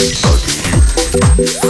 Música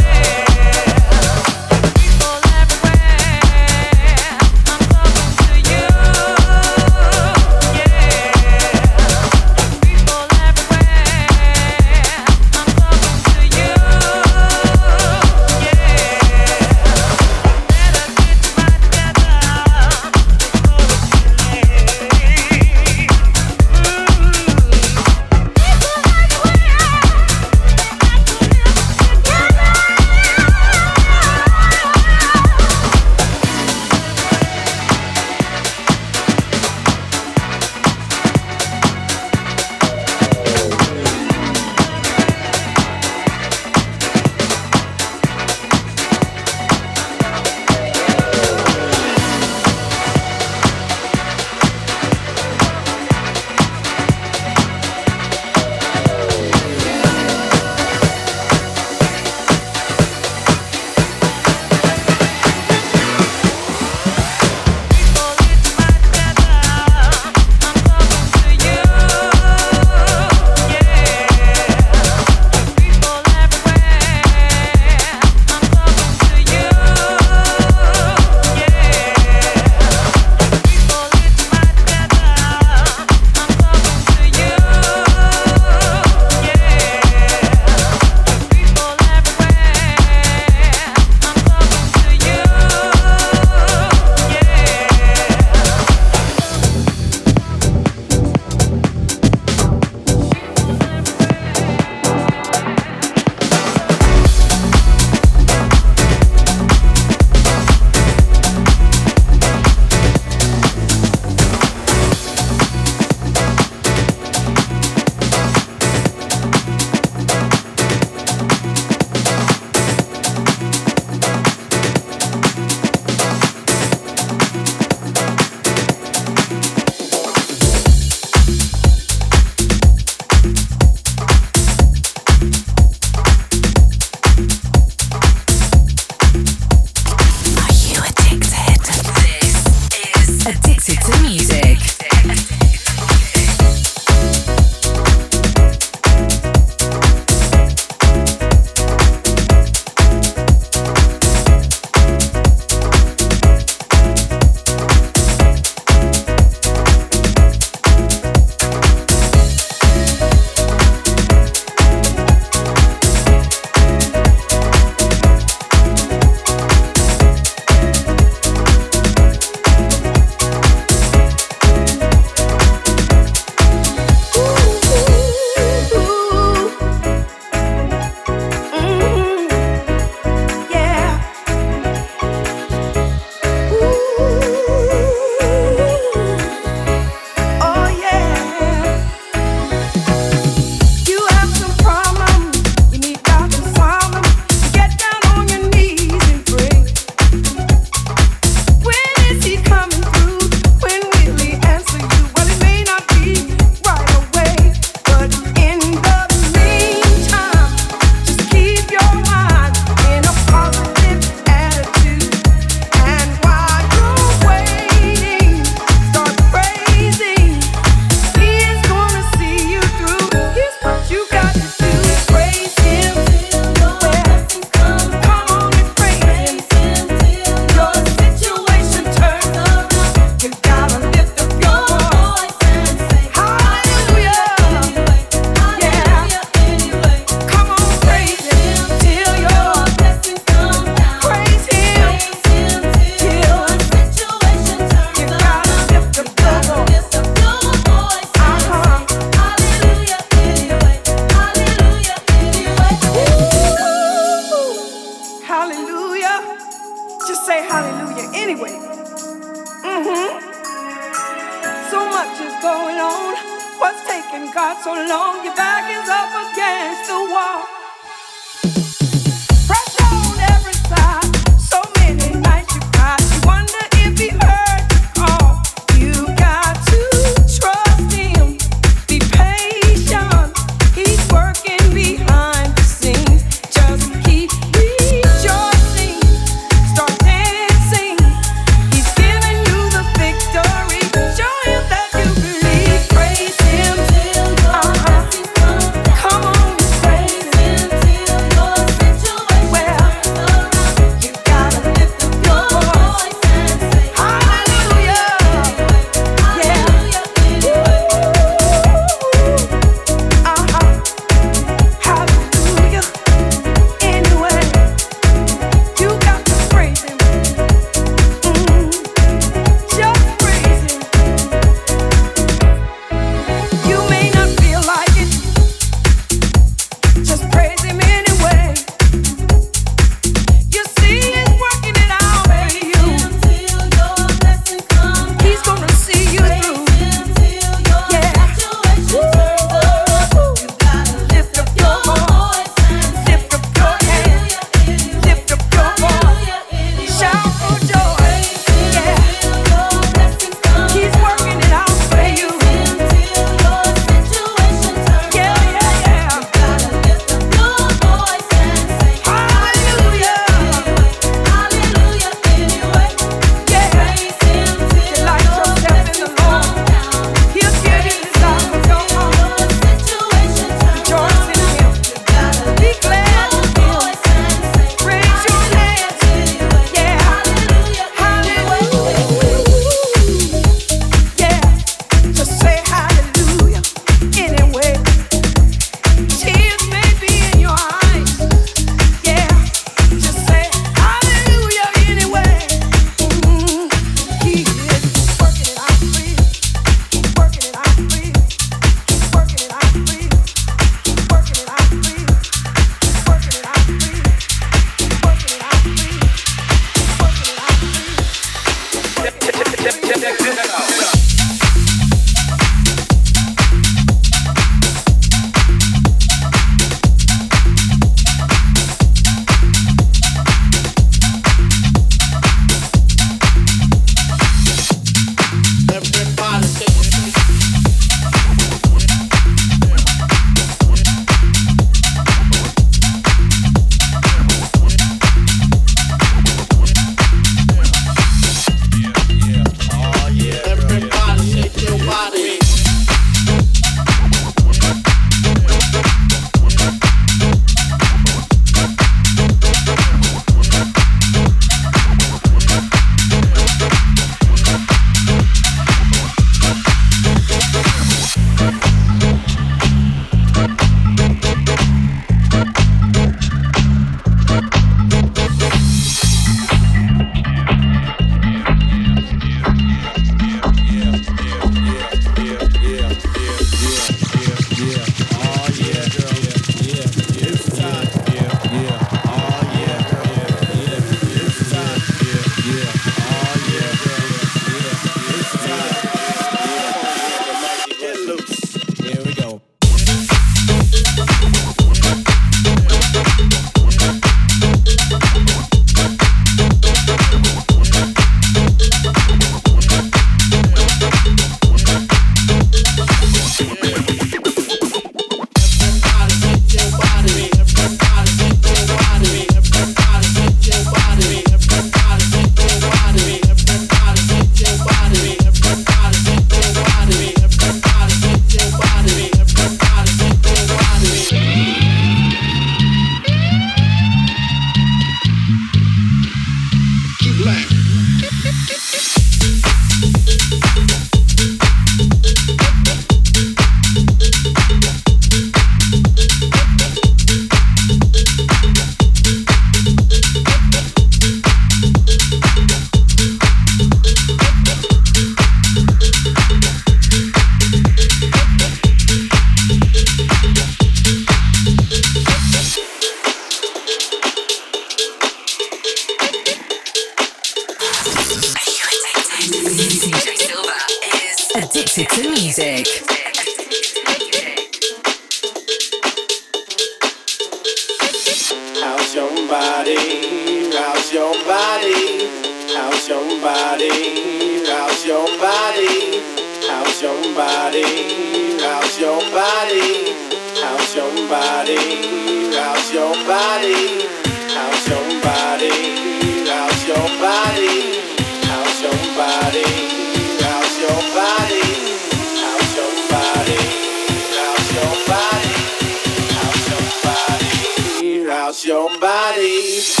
across your body.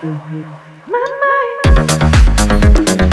my mind.